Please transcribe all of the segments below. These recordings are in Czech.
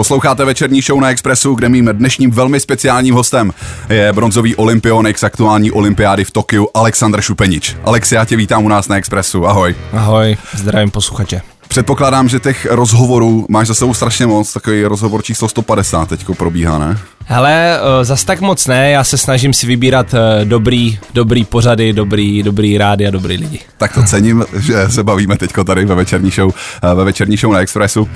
Posloucháte večerní show na Expressu, kde mým dnešním velmi speciálním hostem je bronzový olympionik z aktuální olympiády v Tokiu Aleksandr Šupenič. Alex, já tě vítám u nás na Expressu, ahoj. Ahoj, zdravím posluchače. Předpokládám, že těch rozhovorů máš za sebou strašně moc, takový rozhovor číslo 150 teďko probíhá, ne? Hele, eh, zas tak moc ne, já se snažím si vybírat eh, dobrý, dobrý pořady, dobrý, dobrý rády a dobrý lidi. Tak to cením, že se bavíme teďko tady ve večerní show, eh, ve večerní show na Expressu.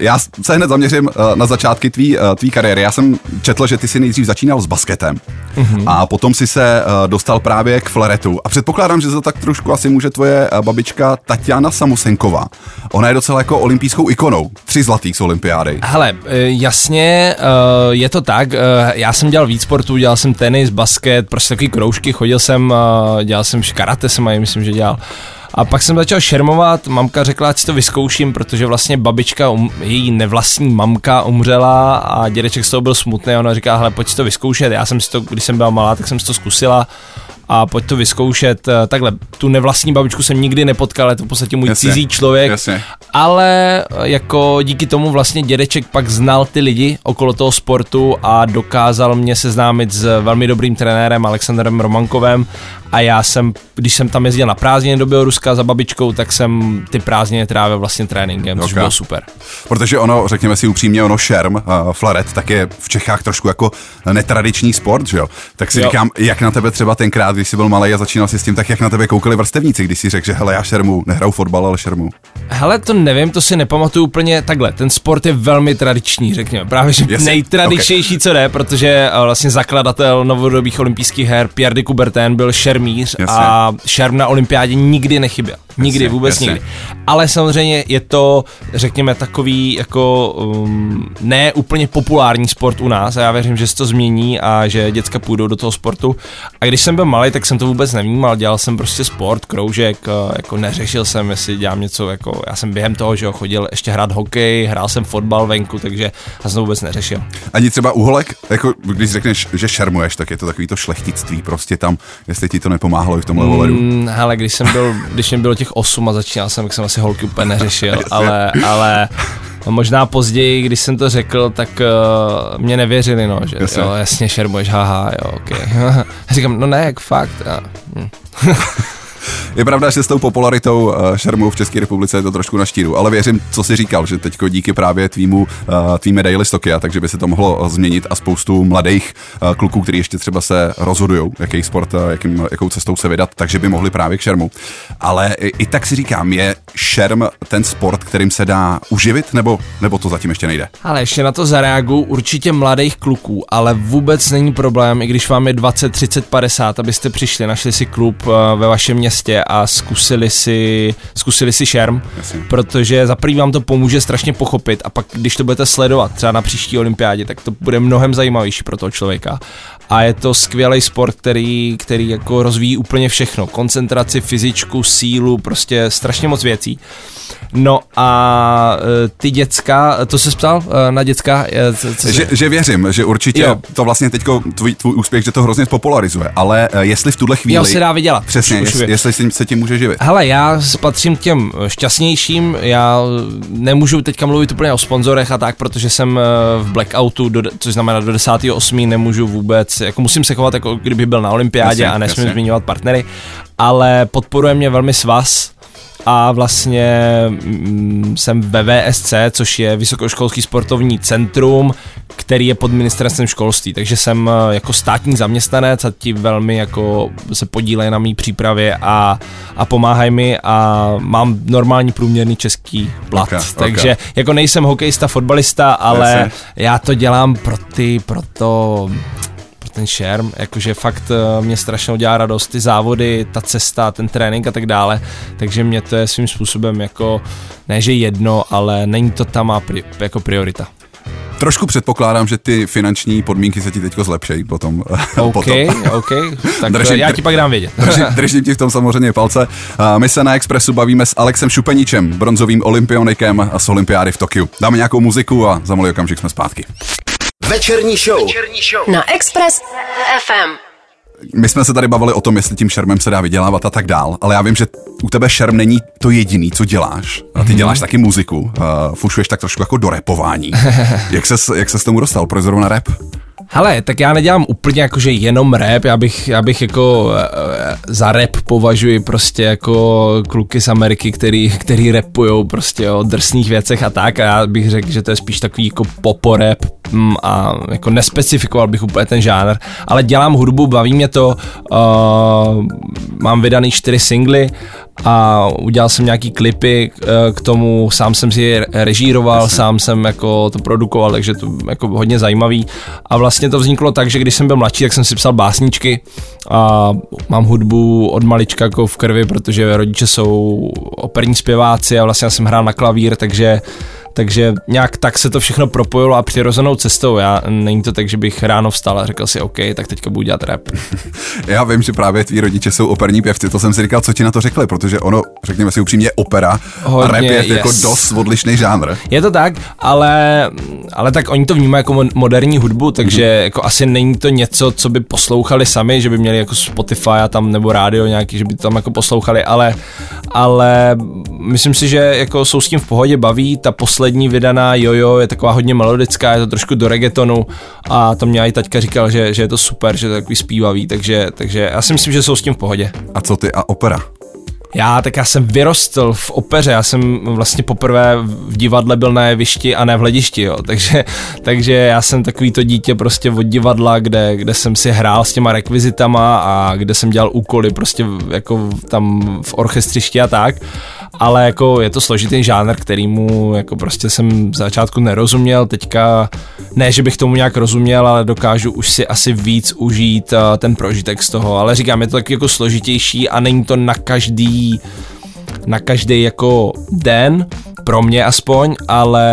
Já se hned zaměřím na začátky tvý, tvý kariéry. Já jsem četl, že ty si nejdřív začínal s basketem mm-hmm. a potom si se dostal právě k flaretu. A předpokládám, že za tak trošku asi může tvoje babička Tatiana Samusenková. Ona je docela jako olympijskou ikonou. Tři zlatých z olympiády. Hele, jasně, je to tak tak, eh, já jsem dělal víc sportů, dělal jsem tenis, basket, prostě takový kroužky, chodil jsem, eh, dělal jsem karate jsem aj, myslím, že dělal. A pak jsem začal šermovat, mamka řekla, ať si to vyzkouším, protože vlastně babička, um, její nevlastní mamka umřela a dědeček z toho byl smutný a ona říká, hele, pojď si to vyzkoušet. Já jsem si to, když jsem byla malá, tak jsem si to zkusila a pojď to vyzkoušet. Eh, takhle, tu nevlastní babičku jsem nikdy nepotkal, je to v podstatě můj jasně, cizí člověk, jasně. ale eh, jako díky tomu vlastně dědeček pak znal ty lidi okolo toho sportu a dokázal mě seznámit s velmi dobrým trenérem Alexandrem Romankovem a já jsem, když jsem tam jezdil na prázdniny do Běloruska za babičkou, tak jsem ty prázdniny trávil vlastně tréninkem, což okay. bylo super. Protože ono, řekněme si upřímně, ono šerm, uh, flaret, tak je v Čechách trošku jako netradiční sport, že jo? Tak si jo. říkám, jak na tebe třeba tenkrát, když jsi byl malý a začínal si s tím, tak jak na tebe koukali vrstevníci, když si řekl, že hele, já šermu, nehraju fotbal, ale šermu. Hele, to nevím, to si nepamatuju úplně takhle. Ten sport je velmi tradiční, řekněme. Právě že Jasně. nejtradičnější, okay. co jde, protože eh, vlastně zakladatel novodobých olympijských her Pierre de Coubertin byl šermíř Jasně. a šerm na olympiádě nikdy nechyběl. Nikdy, jasně, vůbec jasně. nikdy. Ale samozřejmě je to, řekněme, takový jako um, ne úplně populární sport u nás a já věřím, že se to změní a že děcka půjdou do toho sportu. A když jsem byl malý, tak jsem to vůbec nevnímal, dělal jsem prostě sport, kroužek, jako neřešil jsem, jestli dělám něco, jako já jsem během toho, že ho chodil ještě hrát hokej, hrál jsem fotbal venku, takže já jsem to vůbec neřešil. Ani třeba uholek, jako když řekneš, že šermuješ, tak je to takový to šlechtictví prostě tam, jestli ti to nepomáhalo i v tomhle mm, Hele, když jsem byl, když jsem byl těch těch 8 a začínal jsem, jak jsem asi holky úplně neřešil, ale, ale možná později, když jsem to řekl, tak uh, mě nevěřili, no, že jasně. jo, jasně šermuješ, haha, jo, ok. Říkám, no ne, jak fakt. A, hm. Je pravda, že s tou popularitou eh, šermu v České republice je to trošku na štíru, ale věřím, co si říkal, že teďko díky právě tvýmu, eh, tvý medaili z Tokia, takže by se to mohlo změnit a spoustu mladých eh, kluků, kteří ještě třeba se rozhodují, jaký sport, jakým, jakou cestou se vydat, takže by mohli právě k šermu. Ale i, i tak si říkám, je šerm ten sport, kterým se dá uživit, nebo, nebo to zatím ještě nejde? Ale ještě na to zareaguju určitě mladých kluků, ale vůbec není problém, i když vám je 20, 30, 50, abyste přišli, našli si klub ve vašem městě a zkusili si, zkusili si šerm, Jasně. protože za prvý vám to pomůže strašně pochopit a pak, když to budete sledovat třeba na příští olympiádě, tak to bude mnohem zajímavější pro toho člověka. A je to skvělý sport, který, který jako rozvíjí úplně všechno. Koncentraci, fyzičku, sílu, prostě strašně moc věcí. No a e, ty děcka, to se ptal e, na děcka? E, co, co že, že věřím, že určitě jo. to vlastně teď tvůj, tvůj úspěch, že to hrozně popularizuje, ale jestli v tuhle chvíli... Jo, se dá vydělat. Přesně, už, jestli, jestli se tím může živit. Hele, já patřím těm šťastnějším, já nemůžu teďka mluvit úplně o sponzorech a tak, protože jsem v blackoutu, do, což znamená do 10.8. nemůžu vůbec, jako musím se chovat, jako kdyby byl na olympiádě a nesmím jasně. zmiňovat partnery, ale podporuje mě velmi svaz, a vlastně mm, jsem ve VSC, což je Vysokoškolský sportovní centrum, který je pod ministerstvem školství, takže jsem eh, jako státní zaměstnanec a ti velmi jako se podílejí na mý přípravě a, a pomáhají mi a mám normální průměrný český plat, okay, takže okay. jako nejsem hokejista, fotbalista, ale Jasně. já to dělám pro ty, pro to ten šerm, jakože fakt eh, mě strašně udělá radost, ty závody, ta cesta, ten trénink a tak dále, takže mě to je svým způsobem jako, ne že jedno, ale není to tam má pri, jako priorita. Trošku předpokládám, že ty finanční podmínky se ti teďko zlepšejí potom. OK, potom. OK, tak držím, já ti pak dám vědět. Držím, držím ti v tom samozřejmě palce. My se na Expressu bavíme s Alexem Šupeničem, bronzovým olympionikem z olympiády v Tokiu. Dáme nějakou muziku a za malý okamžik jsme zpátky. Večerní show. Večerní show na Express FM. my jsme se tady bavili o tom, jestli tím šermem se dá vydělávat a tak dál, ale já vím, že u tebe šerm není to jediný, co děláš. A ty mm-hmm. děláš taky muziku, uh, fušuješ tak trošku jako do repování. jak ses, jak ses tomu dostal? Proč zrovna rap? Hele, tak já nedělám úplně jakože jenom rap, já bych, já bych jako e, za rap považuji prostě jako kluky z Ameriky, který, který rapujou prostě o drsných věcech a tak a já bych řekl, že to je spíš takový jako poporap mm, a jako nespecifikoval bych úplně ten žánr, ale dělám hudbu, baví mě to, uh, mám vydaný čtyři singly a udělal jsem nějaký klipy eh, k tomu, sám jsem si je režíroval, Jasně. sám jsem jako to produkoval, takže to jako hodně zajímavý. A vlastně to vzniklo tak, že když jsem byl mladší, tak jsem si psal básničky a mám hudbu od malička jako v krvi, protože rodiče jsou operní zpěváci a vlastně já jsem hrál na klavír, takže takže nějak tak se to všechno propojilo a přirozenou cestou. Já není to tak, že bych ráno vstal a řekl si, OK, tak teďka budu dělat rap. Já vím, že právě tví rodiče jsou operní pěvci, to jsem si říkal, co ti na to řekli, protože ono, řekněme si upřímně, opera Hodně, a rap je yes. jako dost odlišný žánr. Je to tak, ale, ale tak oni to vnímají jako moderní hudbu, takže mm-hmm. jako asi není to něco, co by poslouchali sami, že by měli jako Spotify a tam nebo rádio nějaký, že by to tam jako poslouchali, ale, ale myslím si, že jako jsou s tím v pohodě, baví, ta poslední poslední vydaná Jojo je taková hodně melodická, je to trošku do reggaetonu a to mě i taťka říkal, že, že je to super, že to je takový zpívavý, takže, takže já si myslím, že jsou s tím v pohodě. A co ty a opera? Já, tak já jsem vyrostl v opeře, já jsem vlastně poprvé v divadle byl na jevišti a ne v hledišti, jo. Takže, takže já jsem takový to dítě prostě od divadla, kde, kde jsem si hrál s těma rekvizitama a kde jsem dělal úkoly prostě jako tam v orchestřišti a tak ale jako je to složitý žánr, kterýmu jako prostě jsem v začátku nerozuměl, teďka ne, že bych tomu nějak rozuměl, ale dokážu už si asi víc užít uh, ten prožitek z toho, ale říkám, je to taky jako složitější a není to na každý na každý jako den, pro mě aspoň, ale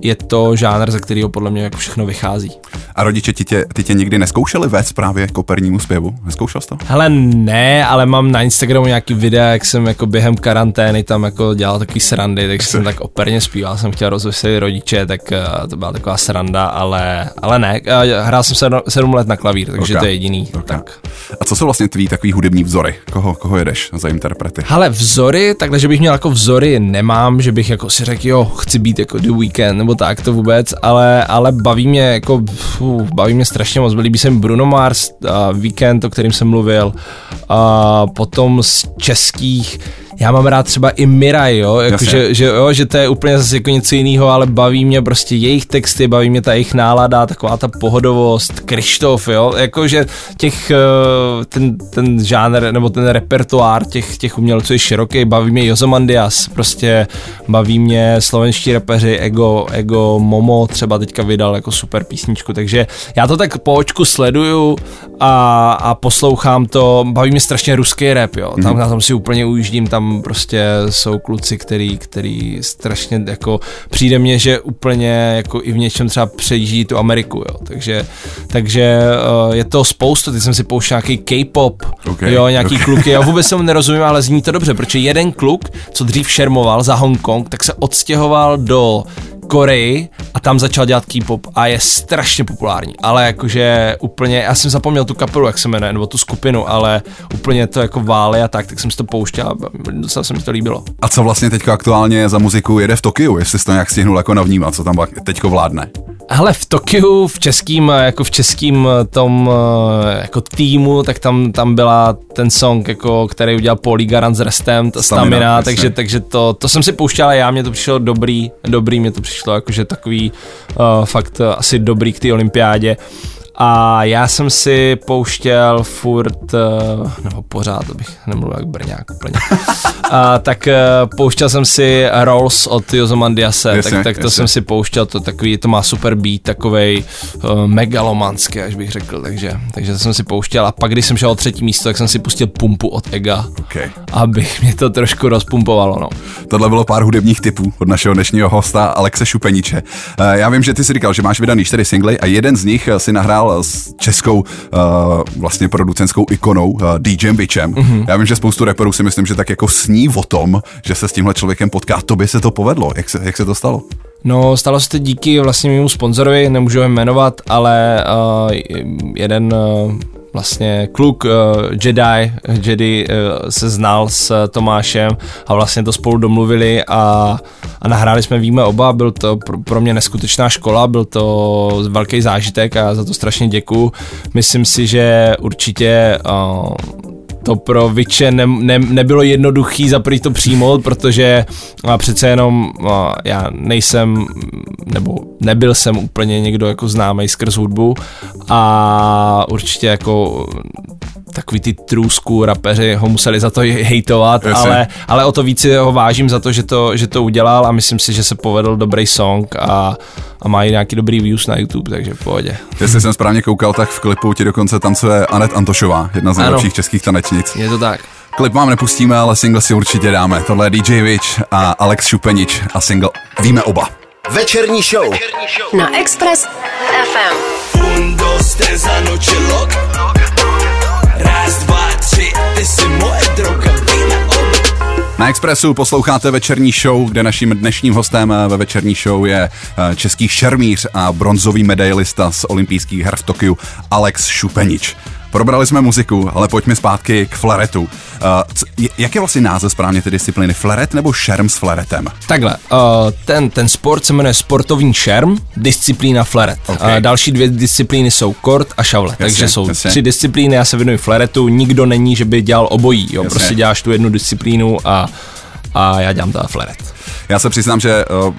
je to žánr, ze kterého podle mě jako všechno vychází. A rodiče ti tě, ty tě nikdy neskoušeli vést právě k opernímu zpěvu? Neskoušel jsi to? Hele, ne, ale mám na Instagramu nějaký videa, jak jsem jako během karantény tam jako dělal takový srandy, takže jsem tak operně zpíval, jsem chtěl rozveselit rodiče, tak uh, to byla taková sranda, ale, ale ne, uh, hrál jsem sedm, sedm let na klavír, takže okay. to je jediný. Okay. Tak. A co jsou vlastně tvý takový hudební vzory? Koho, koho jedeš za interprety? Hele, vzory, takhle, že bych měl jako vzory, nemám, že bych jako si řekl, jo, chci být jako The Weekend, nebo tak to vůbec, ale, ale baví mě jako, fů, baví mě strašně moc, líbí se mi Bruno Mars, uh, Weekend, o kterým jsem mluvil, a potom z českých, já mám rád třeba i Miraj, jo, jako že, že, jo, že to je úplně zase jako něco jiného, ale baví mě prostě jejich texty, baví mě ta jejich nálada, taková ta pohodovost, Krištof, jo, jakože těch, eh, ten, ten žánr, nebo ten repertoár těch, těch umělců je široký, baví mě Jozomandias, prostě baví mě slovenští repeři, Ego, Ego, Momo třeba teďka vydal jako super písničku, takže já to tak po očku sleduju a, a poslouchám to, baví mě strašně ruský rap, jo, tam, mm. tam si úplně ujíždím, tam prostě jsou kluci, který, který strašně jako přijde mně, že úplně jako i v něčem třeba přejíždí tu Ameriku, jo. Takže, takže uh, je to spoustu, teď jsem si pouštěl nějaký K-pop, okay, jo, nějaký okay. kluky, já vůbec tomu nerozumím, ale zní to dobře, protože jeden kluk, co dřív šermoval za Hongkong, tak se odstěhoval do Koreji a tam začal dělat K-pop a je strašně populární, ale jakože úplně, já jsem zapomněl tu kapelu, jak se jmenuje, nebo tu skupinu, ale úplně to jako vály a tak, tak jsem si to pouštěl a docela se mi to líbilo. A co vlastně teďka aktuálně za muziku jede v Tokiu, jestli jsi to nějak stihnul jako navnímat, co tam teďko vládne? Hele, v Tokiu, v českým, jako v českým tom jako týmu, tak tam, tam byla ten song, jako, který udělal Pauli Garan s Restem, ta Stamina, Stamina takže, takže to, to jsem si pouštěl a já, mě to přišlo dobrý, dobrý, mě to přišlo jakože takový uh, fakt uh, asi dobrý k té olympiádě. A já jsem si pouštěl furt, eh, nebo pořád, abych nemluvil jak Brňák úplně, a, tak eh, pouštěl jsem si Rolls od Jozomandiase, jasně, tak, tak to jasně. jsem si pouštěl, to takový, to má super beat, takovej uh, megalomanský, až bych řekl, takže, takže to jsem si pouštěl a pak, když jsem šel o třetí místo, tak jsem si pustil pumpu od Ega, okay. abych mě to trošku rozpumpovalo, no. Tohle bylo pár hudebních typů od našeho dnešního hosta Alexe Šupeniče. Já vím, že ty si říkal, že máš vydaný čtyři singly a jeden z nich si nahrál s českou uh, vlastně producentskou ikonou uh, DJem Bitchem. Mm-hmm. Já vím, že spoustu reperů si myslím, že tak jako sní o tom, že se s tímhle člověkem potká. Tobě se to povedlo. Jak se, jak se to stalo? No, stalo se to díky vlastně mému sponzorovi, nemůžu ho jmenovat, ale uh, jeden uh, vlastně kluk uh, Jedi, Jedi uh, se znal s Tomášem a vlastně to spolu domluvili a, a nahráli jsme Víme oba, byl to pro, pro mě neskutečná škola, byl to velký zážitek a za to strašně děkuju. Myslím si, že určitě uh, to pro Viče ne, ne, nebylo jednoduchý za to přijmout, protože a přece jenom a já nejsem, nebo nebyl jsem úplně někdo jako známý skrz hudbu a určitě jako takový ty trůzku rapeři ho museli za to hejtovat, ale, ale o to víc ho vážím za to že, to, že to udělal a myslím si, že se povedl dobrý song a, a má i nějaký dobrý views na YouTube, takže v pohodě. Jestli jsem správně koukal, tak v klipu ti dokonce tancuje Anet Antošová, jedna z nejlepších českých tanečnic. Je to tak. Klip vám nepustíme, ale single si určitě dáme. Tohle je DJ Witch a Alex Šupenič a single Víme oba. Večerní show. Večerní show. Na Express FM. Un, dos, tres, Raz, dva, tři, ty jsi moje droga, na Expressu posloucháte večerní show, kde naším dnešním hostem ve večerní show je eh, český šermíř a bronzový medailista z olympijských her v Tokiu Alex Šupenič. Probrali jsme muziku, ale pojďme zpátky k flaretu. Uh, jak je vlastně název správně té disciplíny? Flaret nebo šerm s flaretem? Takhle, uh, ten, ten sport se jmenuje sportovní šerm, disciplína flaret. Okay. Uh, další dvě disciplíny jsou kort a šavle, jasně, takže jsou jasně. tři disciplíny, já se věnuji flaretu, nikdo není, že by dělal obojí, jo, prostě děláš tu jednu disciplínu a, a já dělám ta flaret. Já se přiznám, že uh,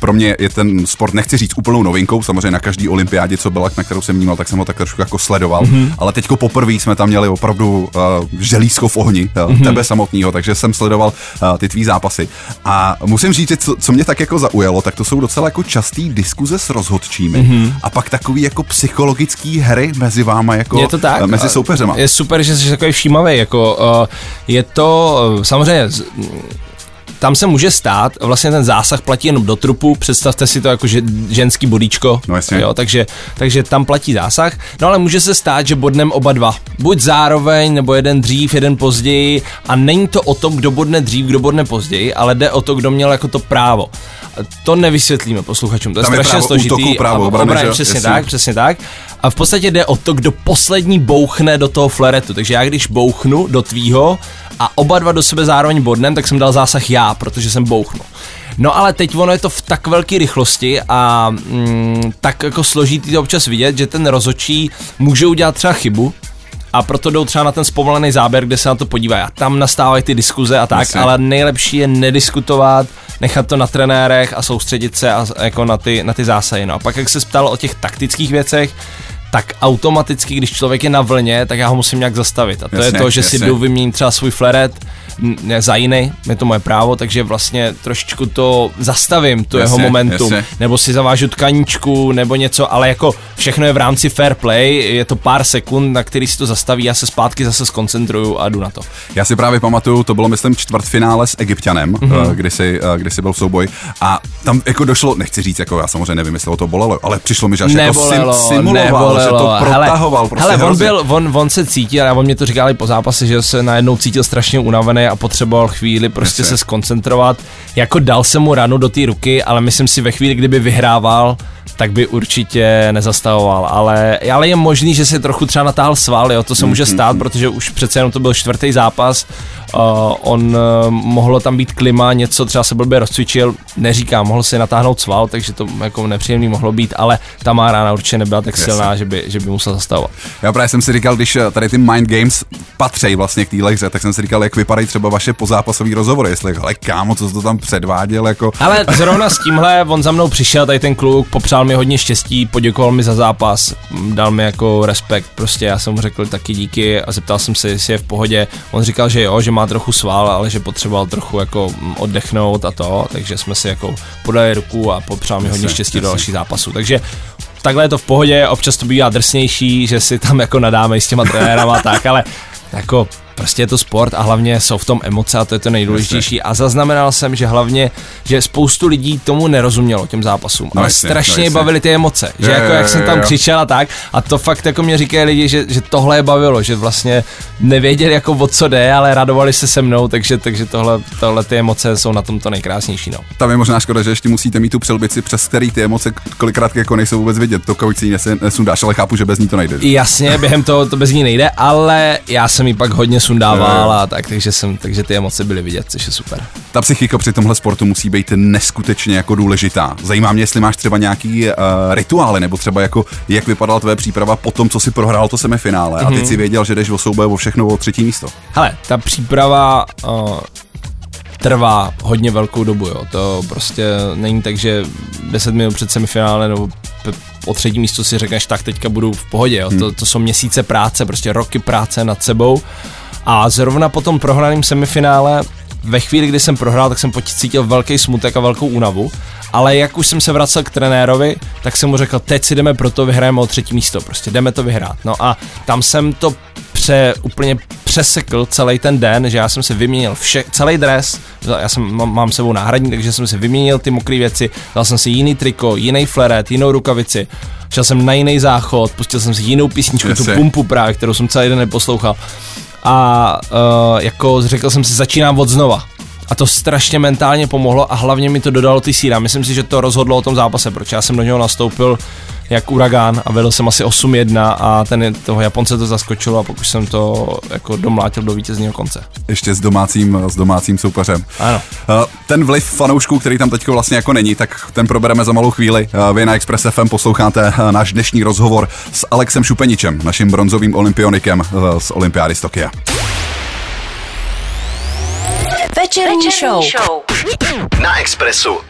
pro mě je ten sport, nechci říct úplnou novinkou, samozřejmě na každý olympiádě, co byla, na kterou jsem vnímal, tak jsem ho tak trošku jako sledoval, mm-hmm. ale teďko poprvé jsme tam měli opravdu uh, želízko v ohni, uh, mm-hmm. tebe samotného, takže jsem sledoval uh, ty tvý zápasy. A musím říct, že co, co mě tak jako zaujalo, tak to jsou docela jako častý diskuze s rozhodčími mm-hmm. a pak takový jako psychologický hry mezi váma jako je to tak? Uh, mezi soupeřema. Je super, že jsi takový všímavý, jako uh, je to uh, samozřejmě tam se může stát, vlastně ten zásah platí jenom do trupu, představte si to jako že, ženský bodíčko, no jasně. jo, takže, takže tam platí zásah, no ale může se stát, že bodnem oba dva, buď zároveň, nebo jeden dřív, jeden později a není to o tom, kdo bodne dřív, kdo bodne později, ale jde o to, kdo měl jako to právo. To nevysvětlíme posluchačům, to je strašně složitý. Útoku, právo, obrany, obrany, přesně jasně. tak, přesně tak. A v podstatě jde o to, kdo poslední bouchne do toho fleretu. Takže já když bouchnu do tvýho, a oba dva do sebe zároveň bodnem, tak jsem dal zásah já, protože jsem bouchnul. No ale teď ono je to v tak velké rychlosti a mm, tak jako složitý to občas vidět, že ten rozočí může udělat třeba chybu, a proto jdou třeba na ten zpomalený záběr, kde se na to podívají. A tam nastávají ty diskuze a tak, Myslím. ale nejlepší je nediskutovat, nechat to na trenérech a soustředit se a, jako na ty, na ty zásahy. No a pak, jak se ptal o těch taktických věcech, tak automaticky, když člověk je na vlně, tak já ho musím nějak zastavit. A to jasně, je to, že jasně. si jdu vyměnit třeba svůj fleret za jiný, je to moje právo, takže vlastně trošičku to zastavím, to jasně, jeho momentum, jasně. nebo si zavážu tkaničku, nebo něco, ale jako všechno je v rámci fair play, je to pár sekund, na který si to zastaví, já se zpátky zase skoncentruju a jdu na to. Já si právě pamatuju, to bylo myslím čtvrtfinále s Egyptianem, mm-hmm. kdy, si, eh, kdy si byl v souboj a tam jako došlo, nechci říct, jako já samozřejmě nevím, jestli to bolelo, ale přišlo mi, že až jako sim, simuloval, že to protahoval. Hele, prostě hele on, byl, on, on se cítil, a on mě to říkal i po zápase, že se najednou cítil strašně unavený a potřeboval chvíli prostě Jasně. se skoncentrovat. Jako dal jsem mu ranu do té ruky, ale myslím si ve chvíli, kdyby vyhrával, tak by určitě nezastavoval. Ale, ale je možný, že se trochu třeba natáhl sval, jo, to se může stát, protože už přece jenom to byl čtvrtý zápas, uh, on uh, mohlo tam být klima, něco třeba se blbě rozcvičil, neříkám, mohl si natáhnout sval, takže to jako nepříjemný mohlo být, ale ta má rána určitě nebyla tak silná, že by, že by musel zastavovat. Já právě jsem si říkal, když eh, tady ty mind games patří vlastně k téhle hře, tak jsem si říkal, jak vypadají třeba vaše pozápasové rozhovory, jestli, ale kámo, co jsi to tam předváděl, jako. Ale zrovna s tímhle, on za mnou přišel, tady ten kluk, popřál mi hodně štěstí, poděkoval mi za zápas, dal mi jako respekt, prostě já jsem mu řekl taky díky a zeptal jsem se, jestli je v pohodě. On říkal, že jo, že má trochu sval, ale že potřeboval trochu jako oddechnout a to, takže jsme si jako podali ruku a popřál mi hodně štěstí do dalších zápasů. Takže takhle je to v pohodě, občas to bývá drsnější, že si tam jako nadáme s těma trenérama tak, ale jako prostě je to sport a hlavně jsou v tom emoce a to je to nejdůležitější. A zaznamenal jsem, že hlavně, že spoustu lidí tomu nerozumělo těm zápasům, no ale jasně, strašně no bavili ty emoce, že je, jako jak jsem tam křičel a tak a to fakt jako mě říkají lidi, že, že tohle je bavilo, že vlastně nevěděli jako o co jde, ale radovali se se mnou, takže, takže tohle, tohle ty emoce jsou na tom to nejkrásnější. No. Tam je možná škoda, že ještě musíte mít tu přelbici, přes který ty emoce kolikrát jako nejsou vůbec vidět. To kaucí nesundáš, ale chápu, že bez ní to nejde. Jasně, během toho to bez ní nejde, ale já jsem ji pak hodně sundával a tak, takže, jsem, takže ty emoce byly vidět, což je super. Ta psychika při tomhle sportu musí být neskutečně jako důležitá. Zajímá mě, jestli máš třeba nějaký uh, rituály, nebo třeba jako jak vypadala tvoje příprava po tom, co si prohrál to semifinále mm-hmm. a teď mhm. si věděl, že jdeš o souboj o všechno o třetí místo. Hele, ta příprava uh, trvá hodně velkou dobu, jo. To prostě není tak, že 10 minut před semifinále nebo o třetí místo si řekneš, tak teďka budu v pohodě, jo. Hmm. To, to jsou měsíce práce, prostě roky práce nad sebou. A zrovna po tom prohraném semifinále ve chvíli, kdy jsem prohrál, tak jsem pocítil velký smutek a velkou únavu, ale jak už jsem se vracel k trenérovi, tak jsem mu řekl, teď si jdeme pro to, vyhrajeme o třetí místo, prostě jdeme to vyhrát. No a tam jsem to pře, úplně přesekl celý ten den, že já jsem si vyměnil vše, celý dres, já jsem, mám, mám sebou náhradní, takže jsem si vyměnil ty mokré věci, dal jsem si jiný triko, jiný fleret, jinou rukavici, šel jsem na jiný záchod, pustil jsem si jinou písničku, tu pumpu právě, kterou jsem celý den neposlouchal a uh, jako řekl jsem si, začínám od znova. A to strašně mentálně pomohlo a hlavně mi to dodalo ty síra. Myslím si, že to rozhodlo o tom zápase, protože já jsem do něho nastoupil jak uragán a vedl jsem asi 8-1 a ten toho Japonce to zaskočilo a pokud jsem to jako domlátil do vítězního konce. Ještě s domácím, s domácím soupeřem. Ano. Eh, ten vliv fanoušků, který tam teď vlastně jako není, tak ten probereme za malou chvíli. Eh, vy na Express FM posloucháte eh, náš dnešní rozhovor s Alexem Šupeničem, naším bronzovým olympionikem z Olympiády z Tokia. Večerní show. show. Na Expressu. Uh,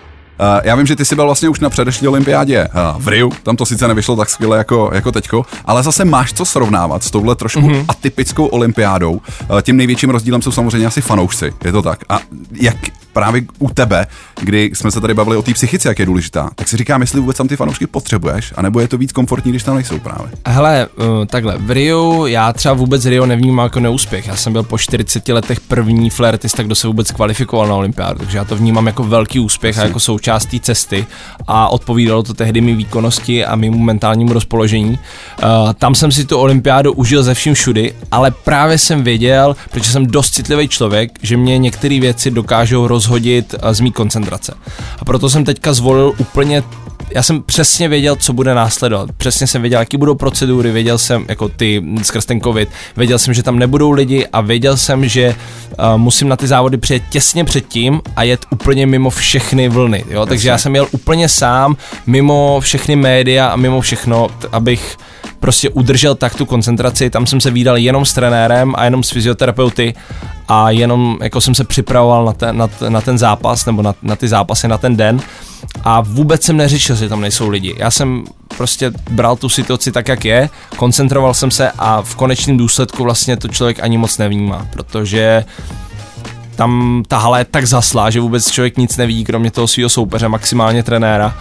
já vím, že ty jsi byl vlastně už na předešlé olympiádě uh, v Riu, tam to sice nevyšlo tak skvěle jako, jako teďko, ale zase máš co srovnávat s touhle trošku mm-hmm. atypickou olympiádou. Uh, tím největším rozdílem jsou samozřejmě asi fanoušci, je to tak. A jak právě u tebe, kdy jsme se tady bavili o té psychice, jak je důležitá, tak si říkám, jestli vůbec tam ty fanoušky potřebuješ, anebo je to víc komfortní, když tam nejsou právě. Hele, uh, takhle, v Riu já třeba vůbec Rio nevnímám jako neúspěch. Já jsem byl po 40 letech první flertista, kdo se vůbec kvalifikoval na olympiádu, takže já to vnímám jako velký úspěch Asi. a jako součást té cesty a odpovídalo to tehdy mi výkonnosti a mému mentálnímu rozpoložení. Uh, tam jsem si tu olympiádu užil ze vším všudy, ale právě jsem věděl, protože jsem dost citlivý člověk, že mě některé věci dokážou roz rozhodit z mý koncentrace. A proto jsem teďka zvolil úplně já jsem přesně věděl, co bude následovat. Přesně jsem věděl, jaký budou procedury, věděl jsem, jako ty skrz ten covid, věděl jsem, že tam nebudou lidi a věděl jsem, že uh, musím na ty závody přijet těsně předtím a jet úplně mimo všechny vlny. Jo? Takže já jsem jel úplně sám, mimo všechny média a mimo všechno, abych prostě udržel tak tu koncentraci, tam jsem se výdal jenom s trenérem a jenom s fyzioterapeuty a jenom jako jsem se připravoval na ten, na, na ten zápas nebo na, na ty zápasy na ten den a vůbec jsem neřešil, že tam nejsou lidi. Já jsem prostě bral tu situaci tak, jak je, koncentroval jsem se a v konečném důsledku vlastně to člověk ani moc nevnímá, protože tam ta hala je tak zaslá, že vůbec člověk nic nevidí, kromě toho svého soupeře, maximálně trenéra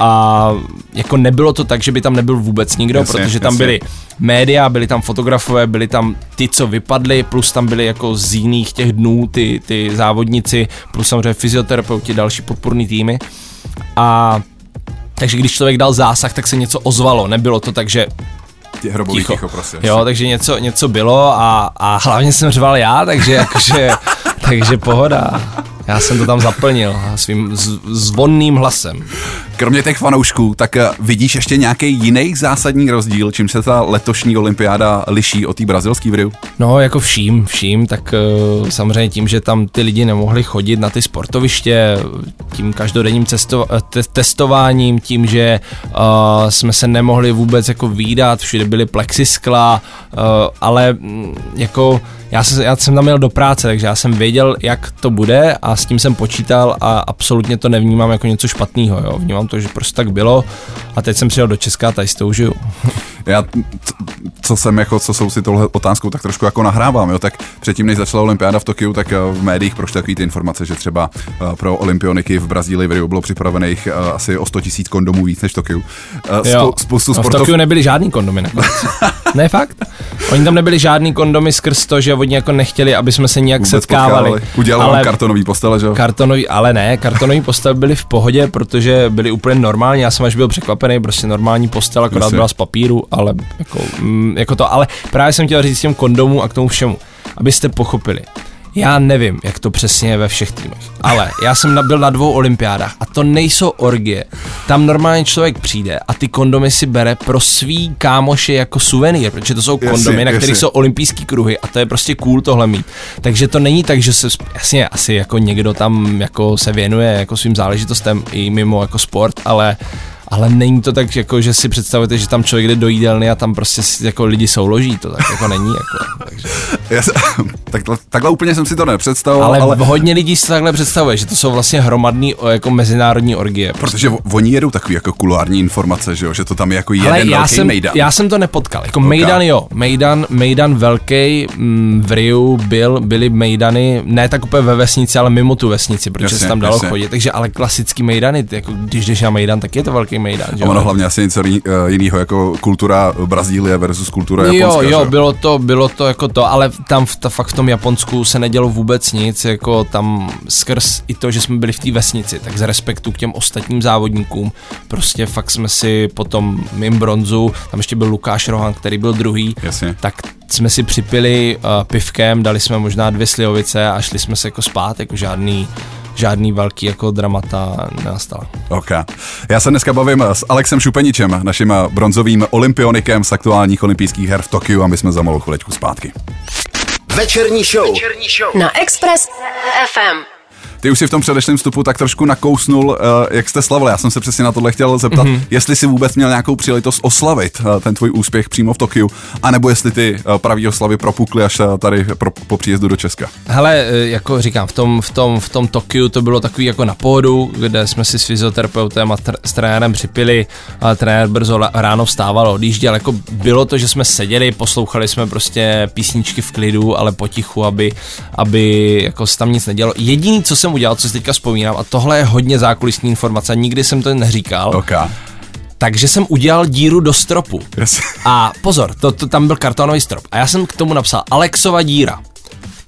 a jako nebylo to tak, že by tam nebyl vůbec nikdo, jasně, protože tam jasně. byly média, byli tam fotografové, byli tam ty, co vypadli, plus tam byli jako z jiných těch dnů ty, ty závodníci, plus samozřejmě fyzioterapeuti, další podporní týmy. A takže když člověk dal zásah, tak se něco ozvalo. Nebylo to tak, že ticho. ticho prostě. Jo, takže něco, něco bylo a, a hlavně jsem řval já, takže jakože, takže pohoda. Já jsem to tam zaplnil svým zvonným hlasem. Kromě těch fanoušků, tak eh, vidíš ještě nějaký jiný zásadní rozdíl, čím se ta letošní olympiáda liší od té brazilské v Riu? No, jako vším, vším, tak uh, samozřejmě tím, že tam ty lidi nemohli chodit na ty sportoviště, tím každodenním cesto- eh, te- testováním, tím, že uh, jsme se nemohli vůbec jako výdat, všude byly plexiskla, uh, ale mm, jako já, se, já jsem tam měl do práce, takže já jsem věděl, jak to bude a s tím jsem počítal a absolutně to nevnímám jako něco špatného, jo. Vnímám to, že prostě tak bylo a teď jsem přijel do Česka a tady si to užiju. Já co jsem jako, co jsou si tohle otázkou, tak trošku jako nahrávám, jo, tak předtím, než začala olympiáda v Tokiu, tak v médiích prošly takový ty informace, že třeba pro olympioniky v Brazílii v Rio bylo připravených asi o 100 tisíc kondomů víc než v Tokiu. Jo. Spoustu sportov... v Tokiu nebyly žádný kondomy ne, fakt? Oni tam nebyli žádný kondomy skrz to, že oni jako nechtěli, aby jsme se nějak Vůbec setkávali. Potkávali. Udělali ale kartonový postele, že jo? Kartonový, ale ne, kartonový postel byly v pohodě, protože byly úplně normální. Já jsem až byl překvapený, prostě normální postel, akorát byla z papíru, ale jako, mm, jako to. Ale právě jsem chtěl říct s těm kondomů a k tomu všemu, abyste pochopili. Já nevím, jak to přesně je ve všech týmech, ale já jsem byl na dvou olympiádách a to nejsou orgie. Tam normálně člověk přijde a ty kondomy si bere pro svý kámoše jako suvenýr, protože to jsou kondomy, jasně, na kterých jsou olympijský kruhy a to je prostě cool tohle mít. Takže to není tak, že se, jasně, asi jako někdo tam jako se věnuje jako svým záležitostem i mimo jako sport, ale ale není to tak, jako, že si představujete, že tam člověk jde do jídelny a tam prostě jako lidi souloží, to tak jako není. Jako, takže. Já se, tak, takhle úplně jsem si to nepředstavoval. Ale, ale, hodně lidí si takhle představuje, že to jsou vlastně hromadný jako mezinárodní orgie. Prostě. Protože oni jedou takový jako kulární informace, že, jo? že to tam je jako jeden ale já velký jsem, mejdan. Já jsem to nepotkal. Jako okay. mejdan jo, mejdan, mejdan velký mm, v Riu byl, byly mejdany, ne tak úplně ve vesnici, ale mimo tu vesnici, protože jasně, se tam dalo jasně. chodit. Takže ale klasický mejdany, jako když jdeš na mejdan, tak je to velký Mejdán. Že? Ono hlavně asi něco eh, jiného, jako kultura Brazílie versus kultura jo, Japonska. Jo, jo, bylo to, bylo to jako to, ale tam v, ta, fakt v tom Japonsku se nedělo vůbec nic, jako tam skrz i to, že jsme byli v té vesnici, tak z respektu k těm ostatním závodníkům, prostě fakt jsme si potom mým bronzu, tam ještě byl Lukáš Rohan, který byl druhý, Jasně. tak jsme si připili uh, pivkem, dali jsme možná dvě slivovice a šli jsme se jako spát, jako žádný žádný velký jako dramata nenastala. Ok. Já se dneska bavím s Alexem Šupeničem, naším bronzovým olympionikem z aktuálních olympijských her v Tokiu a my jsme za malou chvilečku zpátky. Večerní show. Večerní show. Na Express FM. Ty už si v tom předešlém vstupu tak trošku nakousnul, uh, jak jste slavil. Já jsem se přesně na tohle chtěl zeptat, mm-hmm. jestli si vůbec měl nějakou příležitost oslavit uh, ten tvůj úspěch přímo v Tokiu, anebo jestli ty uh, pravý oslavy propukly až uh, tady pro, po příjezdu do Česka. Hele, jako říkám, v tom, v tom, v tom Tokiu to bylo takový jako na pohodu, kde jsme si s fyzioterapeutem a tr- s trenérem připili, a trenér brzo ráno vstával, odjížděl. Jako bylo to, že jsme seděli, poslouchali jsme prostě písničky v klidu, ale potichu, aby, aby jako se tam nic nedělo. Jediný, co jsem jsem udělal, co si teďka vzpomínám, a tohle je hodně zákulisní informace, nikdy jsem to neříkal. Okay. Takže jsem udělal díru do stropu. Yes. A pozor, to, to, tam byl kartonový strop. A já jsem k tomu napsal Alexova díra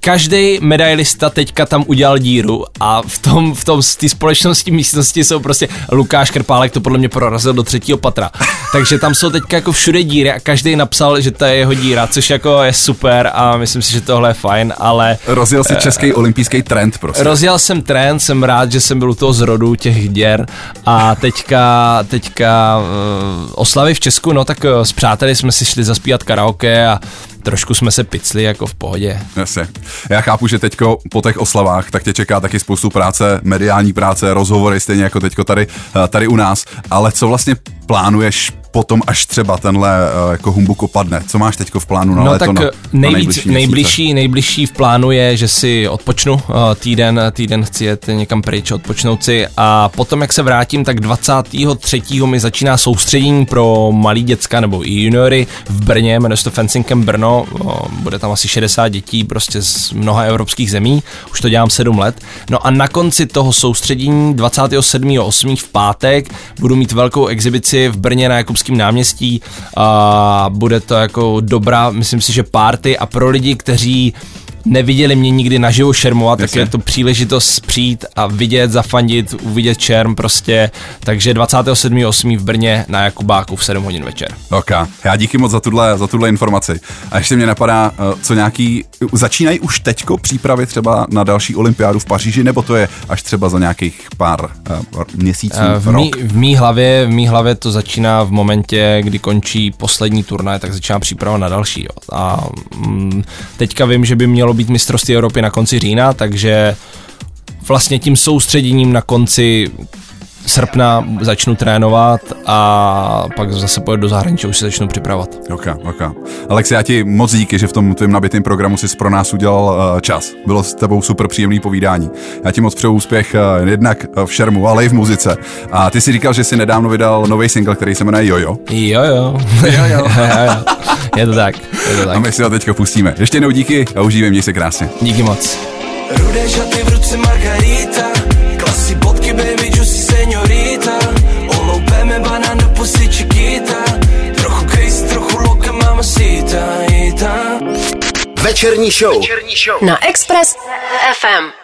každý medailista teďka tam udělal díru a v tom, v tom, z té společnosti místnosti jsou prostě Lukáš Krpálek to podle mě prorazil do třetího patra. Takže tam jsou teďka jako všude díry a každý napsal, že to je jeho díra, což jako je super a myslím si, že tohle je fajn, ale... Rozjel si český uh, olympijský trend prostě. Rozjel jsem trend, jsem rád, že jsem byl u toho zrodu těch děr a teďka, teďka uh, oslavy v Česku, no tak uh, s přáteli jsme si šli zaspívat karaoke a trošku jsme se picli jako v pohodě. Jasně. Já chápu, že teďko po těch oslavách tak tě čeká taky spoustu práce, mediální práce, rozhovory, stejně jako teďko tady, eh, tady u nás, ale co vlastně plánuješ potom, až třeba tenhle uh, jako humbuk opadne? Co máš teď v plánu na no, léto? tak na, nejvíc, na nejbližší, nejbližší v plánu je, že si odpočnu uh, týden, týden chci jet někam pryč, odpočnout si a potom, jak se vrátím, tak 23. mi začíná soustředění pro malý děcka nebo i juniory v Brně, jmenuje se to Fencing Camp Brno, bude tam asi 60 dětí prostě z mnoha evropských zemí, už to dělám 7 let. No a na konci toho soustředění 27.8. v pátek budu mít velkou exibici v Brně na Jakubském Václavském náměstí a bude to jako dobrá, myslím si, že party a pro lidi, kteří neviděli mě nikdy naživo šermovat, tak je to příležitost přijít a vidět, zafandit, uvidět šerm prostě. Takže 27.8. v Brně na Jakubáku v 7 hodin večer. Ok, já díky moc za tuhle, za tuhle informaci. A ještě mě napadá, eh, co nějaký, začínají už teďko přípravy třeba na další olympiádu v Paříži, nebo to je až třeba za nějakých pár uh, měsíců, uh, v, mý, v mý hlavě, v mý hlavě to začíná v momentě, kdy končí poslední turnaj, tak začíná příprava na další. Jo. A mm, teďka vím, že by mělo být mistrovství Evropy na konci října, takže vlastně tím soustředěním na konci srpna začnu trénovat a pak zase pojedu do zahraničí, už se začnu připravovat. Ok, ok. Alex, já ti moc díky, že v tom tvém nabitém programu jsi pro nás udělal uh, čas. Bylo s tebou super příjemný povídání. Já ti moc přeju úspěch uh, jednak v šermu, ale i v muzice. A ty si říkal, že jsi nedávno vydal nový single, který se jmenuje Jojo. Jojo. Jojo. Je to tak, je to tak. A my si ho teďka pustíme. Ještě jednou díky a užívej, měj se krásně. Díky moc. Rudé žaty v ruce Margarita Klasy bodky, baby, juicy señorita Oloupeme banán do pusy chiquita Trochu crazy, trochu loka, mamacita, ita Večerní show. Večerní show. Na Express FM.